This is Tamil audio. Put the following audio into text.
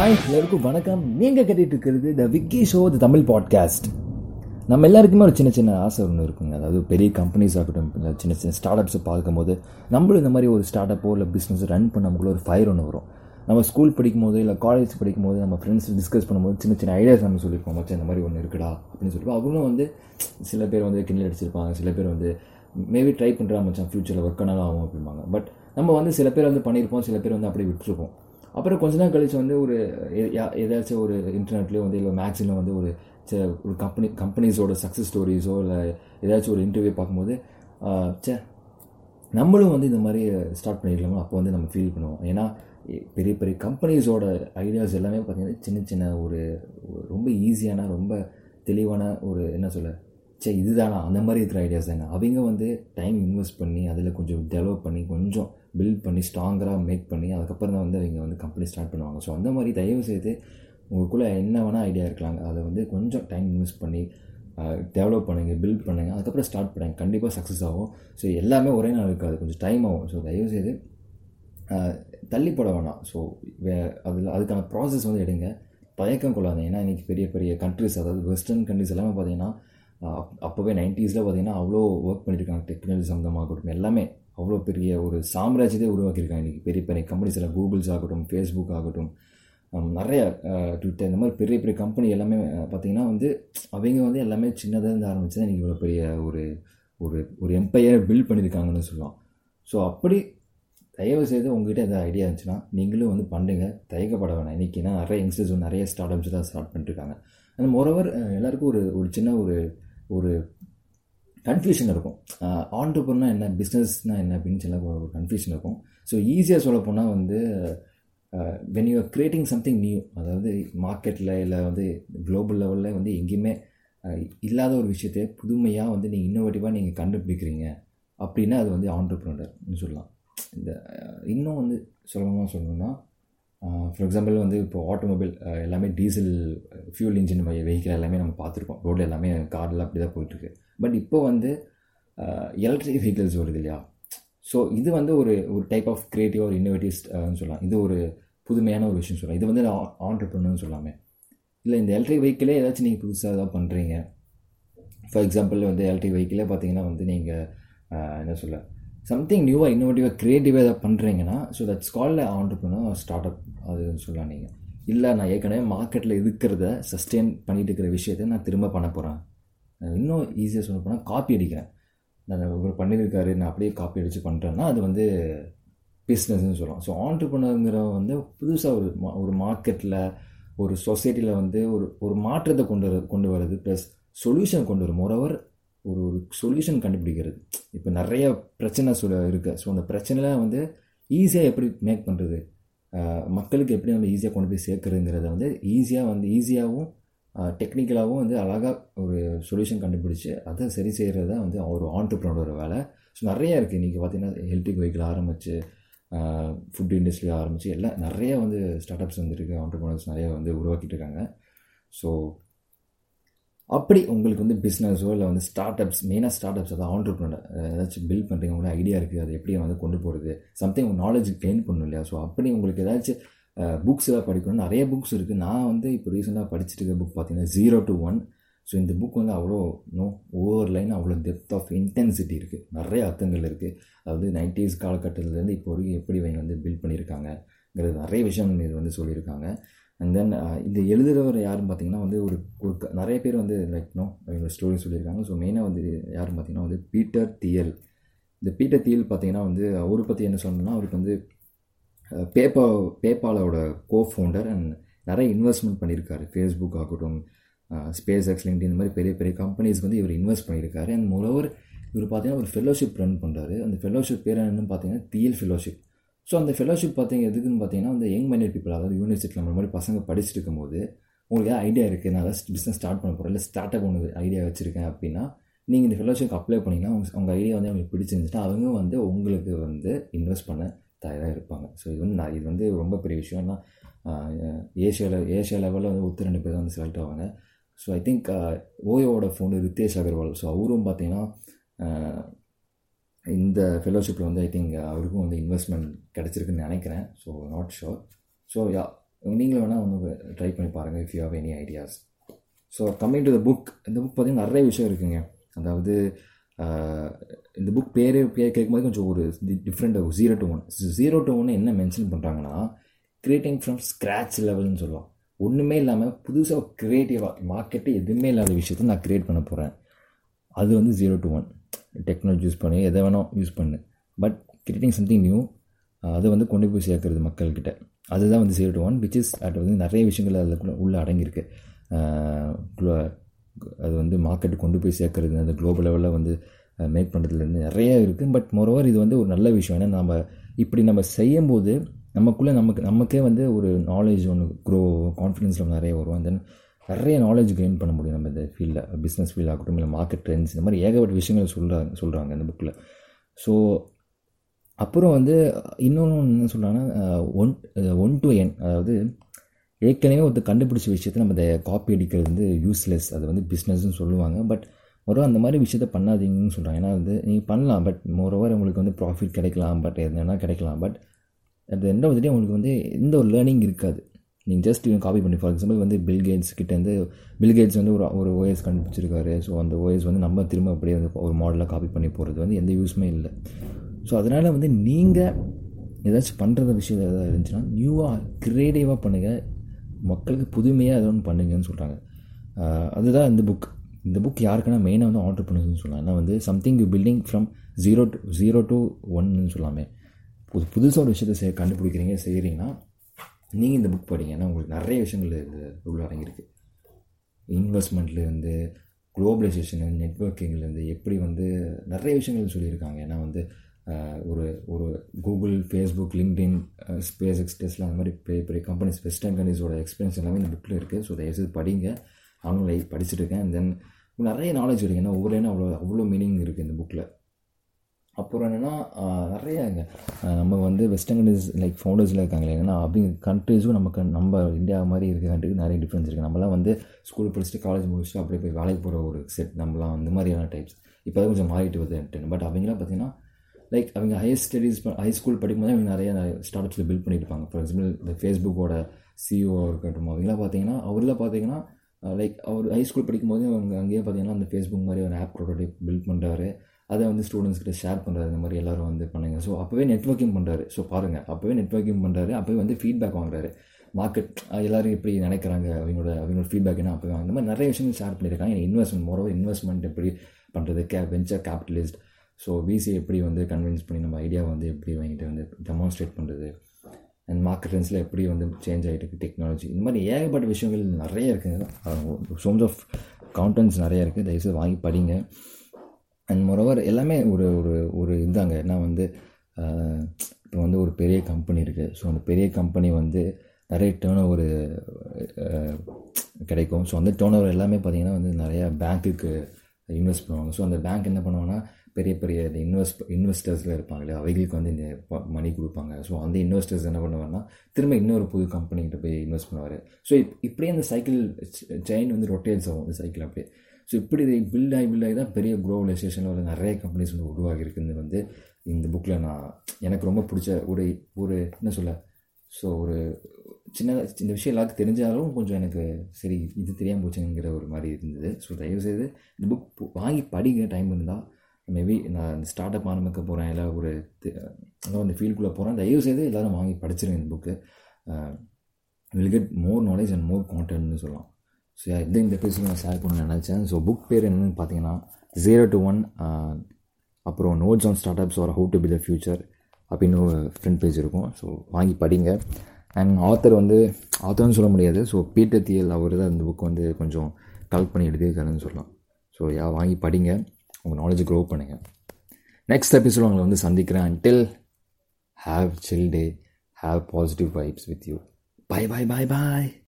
ஹாய் எல்லாருக்கும் வணக்கம். நீங்கள் கேட்டுட்டு இருக்கிறது the Vicky show the Tamil podcast நம்ம எல்லாருக்குமே ஒரு சின்ன சின்ன ஆசை ஒன்று இருக்குங்க. அதாவது பெரிய கம்பெனிஸ் ஆகட்டும் இல்லை சின்ன சின்ன ஸ்டார்ட் அப்ஸை பார்க்கும்போது நம்மளும் இந்த மாதிரி ஒரு ஸ்டார்ட் அப்போ இல்லை பிஸ்னஸ் ரன் பண்ண நமக்குள்ள ஒரு ஃபயர் ஒன்று வரும். நம்ம ஸ்கூல் படிக்கும் போது இல்லை காலேஜ் படிக்கும் போது நம்ம ஃப்ரெண்ட்ஸ் டிஸ்கஸ் பண்ணும்போது சின்ன சின்ன ஐடியாஸ் நம்ம சொல்லியிருப்போம். மச்சா இந்த மாதிரி ஒன்று இருக்குடா அப்படின்னு சொல்லிட்டு அவங்களும் வந்து சில பேர் வந்து கிண்டல் அடிச்சிருப்பாங்க. சில பேர் வந்து மேபி ட்ரை பண்ணுறா மச்சான் ஃப்யூச்சரில் ஒர்க் ஆனாலும் ஆகும் அப்படிம்பாங்க. பட் நம்ம வந்து சில பேர் வந்து பண்ணியிருப்போம் சில பேர் வந்து அப்படியே விட்டுருப்போம். அப்புறம் கொஞ்ச நாள் கழிச்சு வந்து ஒரு எ- யா- ஏதாச்சும் ஒரு இன்டர்நெட்லேயோ வந்து இல்லை மேக்ஸினில் வந்து ஒரு ச- ஒரு கம்பெனி கம்பெனிஸோட சக்ஸஸ் ஸ்டோரிஸோ இல்லை ஏதாச்சும் ஒரு இன்டர்வியூ பார்க்கும்போது சே ச்சே நம்மளும் வந்து இந்த மாதிரி ஸ்டார்ட் பண்ணிக்கலாமோ அப்போ வந்து நம்ம ஃபீல் பண்ணுவோம். ஏன்னா பெரிய பெரிய கம்பெனிஸோட ஐடியாஸ் எல்லாமே பார்த்திங்கன்னா சின்ன சின்ன ஒரு ரொம்ப ஈஸியான ரொம்ப தெளிவான ஒரு என்ன சொல்ல சே இதுதானா? அந்த மாதிரி இருக்கிற ஐடியாஸ் தானே அவங்க வந்து டைம் இன்வெஸ்ட் பண்ணி அதில் கொஞ்சம் டெவலப் பண்ணி கொஞ்சம் பில்ட் பண்ணி ஸ்ட்ராங்கராக மேக் பண்ணி அதுக்கப்புறம் தான் வந்து அவங்க வந்து கம்பெனி ஸ்டார்ட் பண்ணுவாங்க. ஸோ அந்த மாதிரி தயவு செய்து உங்களுக்குள்ளே என்ன வேணால் ஐடியா இருக்கலாம். அதை வந்து கொஞ்சம் டைம் இன்வெஸ்ட் பண்ணி டெவலப் பண்ணுங்கள் பில்ட் பண்ணுங்கள் அதுக்கப்புறம் ஸ்டார்ட் பண்ணுங்க. கண்டிப்பாக சக்ஸஸ் ஆகும். ஸோ எல்லாமே ஒரே நாள் இருக்காது. கொஞ்சம் டைம் ஆகும். ஸோ தயவுசெய்து செய்து தள்ளி போட வேணாம். ஸோ வே அதில் அதுக்கான ப்ராசஸ் வந்து எடுங்க. தயக்கம் கொள்ளாதீங்க. ஏன்னா இன்றைக்கி பெரிய பெரிய கண்ட்ரிஸ் அதாவது வெஸ்டர்ன் கண்ட்ரிஸ் எல்லாமே பார்த்தீங்கன்னா அப்போவே நைன்ட்டீஸில் பார்த்தீங்கன்னா அவ்வளோ ஒர்க் பண்ணியிருக்காங்க டெக்னாலஜி சம்மந்தமாகட்டும் எல்லாமே. அவ்வளோ பெரிய ஒரு சாம்ராஜ்யத்தை உருவாக்கியிருக்காங்க இன்றைக்கி பெரிய பெரிய கம்பெனிஸ் எல்லாம் கூகுள்ஸ் ஆகட்டும் ஃபேஸ்புக் ஆகட்டும் நிறைய ட்விட்டர் இந்த மாதிரி பெரிய பெரிய கம்பெனி எல்லாமே பார்த்திங்கன்னா பார்த்தீங்கன்னா வந்து அவங்க வந்து எல்லாமே சின்னதாக இருந்து ஆரம்பிச்சு தான் இன்றைக்கி இவ்வளோ பெரிய ஒரு ஒரு ஒரு எம்பையர் பில்ட் பண்ணியிருக்காங்கன்னு சொல்லலாம். ஸோ அப்படி தயவு செய்து உங்ககிட்ட எதாவது ஐடியா இருந்துச்சுன்னா நீங்களும் வந்து பண்ணுங்க. தயக்கப்பட வேணாம். இன்றைக்கினா நிறைய யங்ஸ்டர்ஸ் நிறைய ஸ்டார்ட் அப்ஸ் தான் ஸ்டார்ட் பண்ணிட்டுருக்காங்க அண்ட் மோரோவர் எல்லாருக்கும் ஒரு ஒரு சின்ன ஒரு ஒரு கன்ஃபியூஷன் இருக்கும். ஆண்டர்பர்னா என்ன பிஸ்னஸ்னால் என்ன அப்படின்னு சொல்ல ஒரு கன்ஃபியூஷன் இருக்கும். ஸோ ஈஸியாக சொல்ல போனால் வந்து when you are creating something new அதாவது மார்க்கெட்டில் இல்லை வந்து குளோபல் லெவலில் வந்து எங்கேயுமே இல்லாத ஒரு விஷயத்தை புதுமையாக வந்து நீங்கள் இன்னோவேட்டிவாக நீங்கள் கண்டுபிடிக்கிறீங்க. அப்படின்னா அது வந்து ஆண்டர்பிரினர்னு சொல்லலாம். இந்த இன்னும் வந்து சுலபமாக சொல்லணும்னா ஃபார் எக்ஸாம்பிள் வந்து இப்போ ஆட்டோமொபைல் எல்லாமே டீசல் ஃபியூல் இன்ஜின் வெஹிக்கிள் எல்லாமே நம்ம பார்த்துருக்கோம். ரோட்டில் எல்லாமே கார்லாம் அப்படி தான் போயிட்டுருக்கு. பட் இப்போ வந்து எலக்ட்ரிக் வெஹிக்கிள்ஸ் வருது இல்லையா? ஸோ இது வந்து ஒரு ஒரு டைப் ஆஃப் கிரியேட்டிவ் ஒரு இன்னோவேட்டிவ்ஸ் சொல்லலாம். இது ஒரு புதுமையான ஒரு விஷயம் சொல்லலாம். இது வந்து ஆண்டர்பிரினர்னு சொல்லாமே இல்லை இந்த எலக்ட்ரிக் வெஹிக்கிளே ஏதாச்சும் நீங்கள் புதுசாக ஏதாவது பண்ணுறீங்க ஃபார் எக்ஸாம்பிள் வந்து எலக்ட்ரிக் வெஹிக்கிளே பார்த்தீங்கன்னா வந்து நீங்கள் என்ன சொல்ல சம்திங் நியூவாக இன்னோவேட்டிவாக க்ரியேட்டிவாக ஏதாவது பண்ணுறீங்கன்னா so that's called entrepreneur startup அது சொல்லலாம் நீங்கள் இல்லை நான் ஏற்கனவே மார்க்கெட்டில் இருக்கிறத சஸ்டெயின் பண்ணிட்டு இருக்கிற விஷயத்தை நான் திரும்ப பண்ண போகிறேன் இன்னும் ஈஸியாக சொல்ல போனால் காப்பி அடிக்கிறேன். நான் இவர் பண்ணியிருக்காரு நான் அப்படியே காப்பி அடித்து பண்ணுறேன்னா அது வந்து பிஸ்னஸ்னு சொல்லலாம் ஸோ ஆண்டர்பிரினருங்கிற வந்து புதுசாக ஒரு மா- ஒரு மார்க்கெட்டில் ஒரு சொசைட்டியில் வந்து ஒரு ஒரு மாற்றத்தை கொண்டு வர கொண்டு வர்றது ப்ளஸ் சொல்யூஷன் கொண்டு வரும். மோரோவர் ஒரு ஒரு சொல்யூஷன் கண்டுபிடிக்கிறது. இப்போ நிறைய பிரச்சனை சொல்ல இருக்குது ஸோ அந்த பிரச்சனைலாம் வந்து ஈஸியாக எப்படி மேக் பண்ணுறது மக்களுக்கு எப்படி நம்ம ஈஸியாக கொண்டு போய் சேர்க்குறதுங்கிறத வந்து ஈஸியாக வந்து ஈஸியாகவும் டெக்னிக்கலாகவும் வந்து அழகாக ஒரு சொல்யூஷன் கண்டுபிடிச்சி அதை சரி செய்கிறது தான் வந்து ஒரு ஆண்டர்ப்ரனோட வேலை. ஸோ நிறைய இருக்குது இன்றைக்கி பார்த்தீங்கன்னா எலக்ட்ரிக் வெஹிக்கிள் ஆரம்பித்து ஃபுட் இண்டஸ்ட்ரியில் ஆரம்பித்து எல்லாம் நிறைய வந்து ஸ்டார்ட் அப்ஸ் வந்துருக்கு ஆண்டர்ப்ரனர்ஸ் நிறையா வந்து உருவாக்கிட்டு இருக்காங்க. ஸோ அப்படி உங்களுக்கு வந்து பிஸ்னஸோ இல்லை வந்து ஸ்டார்ட் அப்ஸ் மெயினாக ஸ்டார்ட் அப்ஸ் அதாவது ஆண்டர்ப்ரனர் ஏதாச்சும் பில்ட் பண்ணுறீங்க உங்களுக்கு ஐடியா இருக்குது அது எப்படி வந்து கொண்டு போகிறது சம்திங் உங்கள் நாலேஜ் கெயின் பண்ணணும் இல்லையா? ஸோ அப்படி உங்களுக்கு ஏதாச்சும் புக்ஸ் ஏதாவது படிக்கணும் நிறைய புக்ஸ் இருக்குது நான் வந்து இப்போ ரீசெண்டாக படிச்சுட்டு இருக்க புக் பார்த்தீங்கன்னா ஜீரோ டு ஒன் ஸோ இந்த புக் வந்து அவ்வளோ நோ ஒவ்வொரு லைன் அவ்வளோ டெப்த் ஆஃப் இன்டென்சிட்டி இருக்குது நிறைய அர்த்தங்கள் இருக்குது அதாவது நைன்டிஸ் காலகட்டத்திலேருந்து இப்போ வரைக்கும் எப்படி இவங்க வந்து பில்ட் பண்ணியிருக்காங்கங்கிறது நிறைய விஷயம் இது வந்து சொல்லியிருக்காங்க. அண்ட் தென் uh, இது எழுதுகிறவர் யாருன்னு பார்த்தீங்கன்னா வந்து ஒரு ஒரு க- நிறைய பேர் வந்து லைக் நோ இவங்க ஸ்டோரி சொல்லியிருக்காங்க. ஸோ மெயினாக வந்து யாருன்னு பார்த்தீங்கன்னா வந்து பீட்டர் தியல் இந்த பீட்டர் தியல் பார்த்தீங்கன்னா வந்து அவரை பற்றி என்ன சொல்லணும்னா அவருக்கு வந்து பேப்பா பேபாலோட கோ ஃபவுண்டர் அண்ட் நிறைய இன்வெஸ்ட்மெண்ட் பண்ணியிருக்காரு. ஃபேஸ்புக் ஆகட்டும் ஸ்பேஸ் எக்ஸ் லிங்க் இந்த மாதிரி பெரிய பெரிய கம்பெனிஸ்க்கு வந்து இவர் இன்வெஸ்ட் பண்ணியிருக்காரு. அண்ட் மோரோவர் இவர் பார்த்தீங்கன்னா ஒரு ஃபெலோஷிப் ரன் பண்ணுறாரு அந்த ஃபெலோஷிப் பேர் என்னன்னு பார்த்தீங்கன்னா தியல் ஃபெலோஷிப் ஸோ அந்த ஃபெலோஷிப் பார்த்தீங்க எதுக்குன்னு பார்த்தீங்கன்னா வந்து யங் மைண்டட் பீப்புள் அதாவது யூனிவர்சிட்டியில் நம்ம மாதிரி பசங்க படிச்சுட்டு இருக்கும்போது உங்களுக்கு ஏதாவது ஐடியா இருக்குது நான் ஏதாவது பிஸ்னஸ் ஸ்டார்ட் பண்ண போகிறேன் இல்லை ஸ்டார்ட் அப் ஒன்று ஐடியா வச்சுருக்கேன் அப்படின்னா நீங்கள் இந்த ஃபெலோஷிப் அப்ளை பண்ணிங்கன்னா அவங்க உங்கள் ஐடியா வந்து அவங்களுக்கு பிடிச்சிருந்துச்சுன்னா அவங்க வந்து உங்களுக்கு வந்து இன்வெஸ்ட் பண்ண தயாராக இருப்பாங்க. ஸோ இது வந்து நான் இது வந்து ரொம்ப பெரிய விஷயம். ஏன்னா ஏஷியாவில் ஏஷியா லெவலில் வந்து ஒத்து ரெண்டு பேர் தான் வந்து செலக்ட் ஆவாங்க. ஸோ ஐ திங்க் ஓயோட ஃபோனு ரித்தேஷ் அகர்வால். ஸோ அவரும் பார்த்தீங்கன்னா இந்த ஃபெலோஷிப்பில் வந்து ஐ திங்க் uh, அவருக்கும் வந்து இன்வெஸ்ட்மெண்ட் கிடச்சிருக்குன்னு நினைக்கிறேன். So not sure so yeah நீங்களும் வேணால் ஒன்று ட்ரை பண்ணி பாருங்கள் if you have any ideas so coming to the book இந்த புக் பார்த்திங்கன்னா நிறைய விஷயம் இருக்குங்க. அதாவது uh, இந்த புக் பேரே பேர் கேட்கும்போது கொஞ்சம் ஒரு different zero to one zero to ஒன்று என்ன மென்ஷன் பண்ணுறாங்கன்னா க்ரியேட்டிங் ஃப்ரம் ஸ்க்ராட்ச் லெவல்னு சொல்லலாம் ஒன்றுமே இல்லாமல் புதுசாக க்ரியேட்டிவாக மார்க்கெட்டு எதுவுமே இல்லாத விஷயத்தை நான் க்ரியேட் பண்ண போகிறேன் அது வந்து zero to one technology use பண்ணி எதை வேணால் யூஸ் பண்ணு. பட் கிரியேட்டிங் சம்திங் நியூ அதை வந்து கொண்டு போய் சேர்க்குறது மக்கள்கிட்ட. அதுதான் வந்து zero to one which is அது வந்து நிறைய விஷயங்கள் அதில் உள்ளே அடங்கியிருக்கு. அது வந்து மார்க்கெட் கொண்டு போய் சேர்க்குறது அந்த குளோபல் லெவலில் வந்து மேக் பண்ணுறதுலேருந்து நிறைய இருக்குது பட் மொரோவர் இது வந்து ஒரு நல்ல விஷயம். ஏன்னா நம்ம இப்படி நம்ம செய்யும்போது நமக்குள்ளே நமக்கு நமக்கே வந்து ஒரு நாலேஜ் ஒன்று க்ரோ கான்ஃபிடென்ஸ் நிறைய வரும். தென் நிறைய நாலேஜ் கெயின் பண்ண முடியும் நம்ம இந்த ஃபீல்டில் பிஸ்னஸ் ஃபீல்ட் ஆகட்டும் இல்லை மார்க்கெட் ட்ரெண்ட்ஸ் இந்த மாதிரி ஏகப்பட்ட விஷயங்கள் சொல்கிறாங்க சொல்கிறாங்க இந்த புக்கில் ஸோ அப்புறம் வந்து இன்னொன்று என்ன சொல்கிறாங்கன்னா ஒன் ஒன் டு என் அதாவது ஏற்கனவே ஒருத்தர் கண்டுபிடிச்ச விஷயத்தை நம்ம அதை காப்பி அடிக்கிறது வந்து யூஸ்லெஸ் அது வந்து பிஸ்னஸ்ன்னு சொல்லுவாங்க. பட் மொரோ அந்த மாதிரி விஷயத்த பண்ணாதீங்கன்னு சொல்கிறாங்க ஏன்னா வந்து நீங்கள் பண்ணலாம் பட் மோரோவர் உங்களுக்கு வந்து ப்ராஃபிட் கிடைக்கலாம் பட் எதுனா கிடைக்கலாம். But at end of day உங்களுக்கு வந்து எந்த ஒரு லேர்னிங் இருக்காது. நீங்கள் ஜஸ்ட் காப்பி பண்ணி ஃபார் எக்ஸாம்பிள் வந்து பில் கேட்ஸ் கிட்டேருந்து பில் கேட்ஸ் வந்து ஒரு ஒரு ஓஎஸ் கண்டுபிடிச்சிருக்காரு. ஸோ அந்த ஓஎஸ் வந்து நம்ம திரும்ப அப்படியே வந்து ஒரு மாடலாக காப்பி பண்ணி போகிறது வந்து எந்த யூஸுமே இல்லை. ஸோ அதனால் வந்து நீங்கள் ஏதாச்சும் பண்ணுறது விஷயம் எதாவது இருந்துச்சுன்னா நியூவாக க்ரியேட்டிவாக பண்ணுங்கள் மக்களுக்கு புதுமையாக ஏதோ ஒன்று பண்ணுங்கன்னு சொல்கிறாங்க அதுதான் இந்த புக் இந்த புக் யாருக்குன்னா மெயினாக வந்து ஆர்டர் பண்ணுதுன்னு சொல்லலாம். ஏன்னா வந்து something you building from zero to zero to ஒன்னு சொல்லாமே புது புதுசாக ஒரு விஷயத்தை செய் கண்டுபிடிக்கிறீங்க செய்கிறீங்கன்னா நீங்கள் இந்த புக் படிங்கன்னா உங்களுக்கு நிறைய விஷயங்கள் இது உள்ள அடங்கியிருக்கு இன்வெஸ்ட்மெண்ட்லேருந்து குளோபலைசேஷனு நெட்ஒர்க்கிங்லேருந்து எப்படி வந்து நிறைய விஷயங்கள் சொல்லியிருக்காங்க. ஏன்னா வந்து ஒரு ஒரு கூகுள் ஃபேஸ்புக் லிங்க்டின் ஸ்பேஸ் எக்ஸ்டெஸ்லாம் அந்த மாதிரி பெரிய பெரிய கம்பெனிஸ் வெஸ்டர்ன் கண்ட்ரிஸோட எக்ஸ்பீரியன்ஸ் எல்லாமே இந்த புக்கில் இருக்குது ஸோ தயவுசெய்து படிங்க. நானும் படிச்சுட்டு இருக்கேன். தென் நிறைய நாலேஜ் இருக்குது ஏன்னா ஒவ்வொரு அவ்வளோ அவ்வளோ மீனிங் இருக்குது இந்த புக்கில் அப்புறம் என்னென்னா நிறைய நம்ம வந்து வெஸ்டர்ன் கண்ட்ரிஸ் லைக் ஃபவுண்டர்ஸில் இருக்காங்களே ஏன்னா அப்படி கண்ட்ரீஸும் நமக்கு நம்ம இந்தியா மாதிரி இருக்க கண்ட்ரிக்கு நிறைய டிஃப்ரென்ஸ் இருக்குது நம்மளாம் வந்து ஸ்கூல் படிச்சுட்டு காலேஜ் முடிச்சுட்டு அப்படியே போய் வேலைக்கு போகிற ஒரு செட் நம்மளாம் அந்த மாதிரியான டைப்ஸ் இப்போ தான் கொஞ்சம் மாறிட்டு வருது பட் அவங்களாம் பார்த்தீங்கன்னா லைக் அவங்க ஹையர் ஸ்டடீஸ் ஹை ஸ்கூல் படிக்கும்போது அவங்க நிறைய ஸ்டார்ட்அப்ஸில் பில்ட் பண்ணியிருப்பாங்க ஃபார் எக்ஸாம்பிள் இந்த ஃபேஸ்புக்கோட சிஓ இருக்கட்டும் அவங்களாம் பார்த்தீங்கன்னா அவரில் பார்த்தீங்கன்னா லைக் அவர் ஹை ஸ்கூல் படிக்கும்போது அவங்க அங்கேயே பார்த்தீங்கன்னா அந்த ஃபேஸ்புக் மாதிரி ஒரு ஆப் ப்ரோட்டோடைப் பில்ட் பண்ணுறாரு அதை வந்து ஸ்டூடெண்ட்ஸ் கிட்ட ஷேர் பண்ணுறாரு இந்த மாதிரி எல்லோரும் வந்து பண்ணுங்க. ஸோ அப்போவே நெட்ஒர்க்கிங் பண்ணுறாரு ஸோ பாருங்கள் அப்போவே நெட்ஒர்க்கிங் பண்ணுறாரு அப்போவே வந்து ஃபீட்பேக் வாங்குறாரு. மார்க்கெட் எல்லோரும் எப்படி நினைக்கிறாங்க? அவங்களோட அவங்களோட ஃபீட்பேக் என்ன? அப்போ இந்த மாதிரி நிறைய விஷயங்கள் ஷேர் பண்ணியிருக்காங்க இன்வெஸ்ட்மெண்ட் மோரோவர் இன்வெஸ்ட்மெண்ட் எப்படி பண்ணுறது கே வெஞ்சர் கேபிட்டலிஸ்ட் ஸோ விசி எப்படி வந்து கன்வின்ஸ் பண்ணி நம்ம ஐடியாவை வந்து எப்படி வாங்கிட்டு வந்து டெமான்ஸ்ட்ரேட் பண்ணுறது அண்ட் மார்க்கெட் ட்ரெண்ட்ஸில் எப்படி வந்து சேஞ்ச் ஆகிட்டு இருக்குது டெக்னாலஜி இந்த மாதிரி ஏகப்பட்ட விஷயங்கள் நிறைய இருக்குங்க. சோம்ஸ் ஆஃப் கவுண்டன்ஸ் நிறைய இருக்குது தயவுசெய்து வாங்கி படிங்க. அண்ட் மொரோவர் எல்லாமே ஒரு ஒரு ஒரு இதுதாங்க ஏன்னா வந்து இப்போ வந்து ஒரு பெரிய கம்பெனி இருக்குது ஸோ அந்த பெரிய கம்பெனி வந்து நிறைய டேர்ன் ஓவர் கிடைக்கும். ஸோ அந்த டேர்ன் ஓவர் எல்லாமே பார்த்திங்கன்னா வந்து நிறையா பேங்க்குக்கு இன்வெஸ்ட் பண்ணுவாங்க. ஸோ அந்த பேங்க் என்ன பண்ணுவாங்கன்னா பெரிய பெரிய இந்த இன்வெஸ்ட் இன்வெஸ்டர்ஸில் இருப்பாங்களே அவைகளுக்கு வந்து இந்த மணி கொடுப்பாங்க. ஸோ அந்த இன்வெஸ்டர்ஸ் என்ன பண்ணுவாங்கன்னா திரும்ப இன்னொரு புது கம்பெனிகிட்ட போய் இன்வெஸ்ட் பண்ணுவார். ஸோ இப் இப்படியே அந்த சைக்கிள் செயின் வந்து ரொட்டேட்ஸ் ஆகும். அந்த சைக்கிள் அப்படியே. ஸோ இப்படி இது பில்ட் ஆகி தான் பெரிய குளோபலைசேஷனில் வந்து நிறைய கம்பெனிஸ் வந்து உருவாகிருக்குன்னு வந்து இந்த புக்கில் நான் எனக்கு ரொம்ப பிடிச்ச ஒரு ஒரு என்ன சொல்ல ஸோ ஒரு சின்னதாக இந்த விஷயம் எல்லாத்துக்கும் தெரிஞ்சாலும் கொஞ்சம் எனக்கு சரி இது தெரியாமல் போச்சுங்கிற ஒரு மாதிரி இருந்தது. ஸோ தயவுசெய்து இந்த புக் வாங்கி படிக்க டைம் இருந்தால் மேபி நான் இந்த ஸ்டார்ட் அப் ஆரம்பிக்க போகிறேன் இல்லை ஒரு அதாவது அந்த ஃபீல்டுக்குள்ளே போகிறேன் தயவு செய்து எல்லோரும் வாங்கி படிச்சிருங்க இந்த book will get more knowledge and more கான்டென்ட்னு சொல்லலாம். ஸோ எந்த இந்த எபிசோட் நான் ஷேர் பண்ண நினச்சேன். ஸோ புக் பேர் என்னென்னு பார்த்தீங்கன்னா ஜீரோ டு ஒன் uh, அப்புறம் notes on startups or how to be the future அப்படின்னு ஒரு ஃப்ரண்ட் பேஜ் இருக்கும். ஸோ வாங்கி படிங்க. அண்ட் ஆத்தர் வந்து ஆத்தர்னு சொல்ல முடியாது. ஸோ பீட்டர் தியல் அவர் தான் இந்த புக் வந்து கொஞ்சம் கலெக்ட் பண்ணி எடுத்துருக்காருன்னு சொல்லலாம். ஸோ யா வாங்கி படிங்க. உங்கள் நாலேஜ் க்ரோ பண்ணுங்கள் நெக்ஸ்ட் எபிசோட் உங்களை வந்து சந்திக்கிறேன். Until have chill day have positive vibes with you bye bye bye bye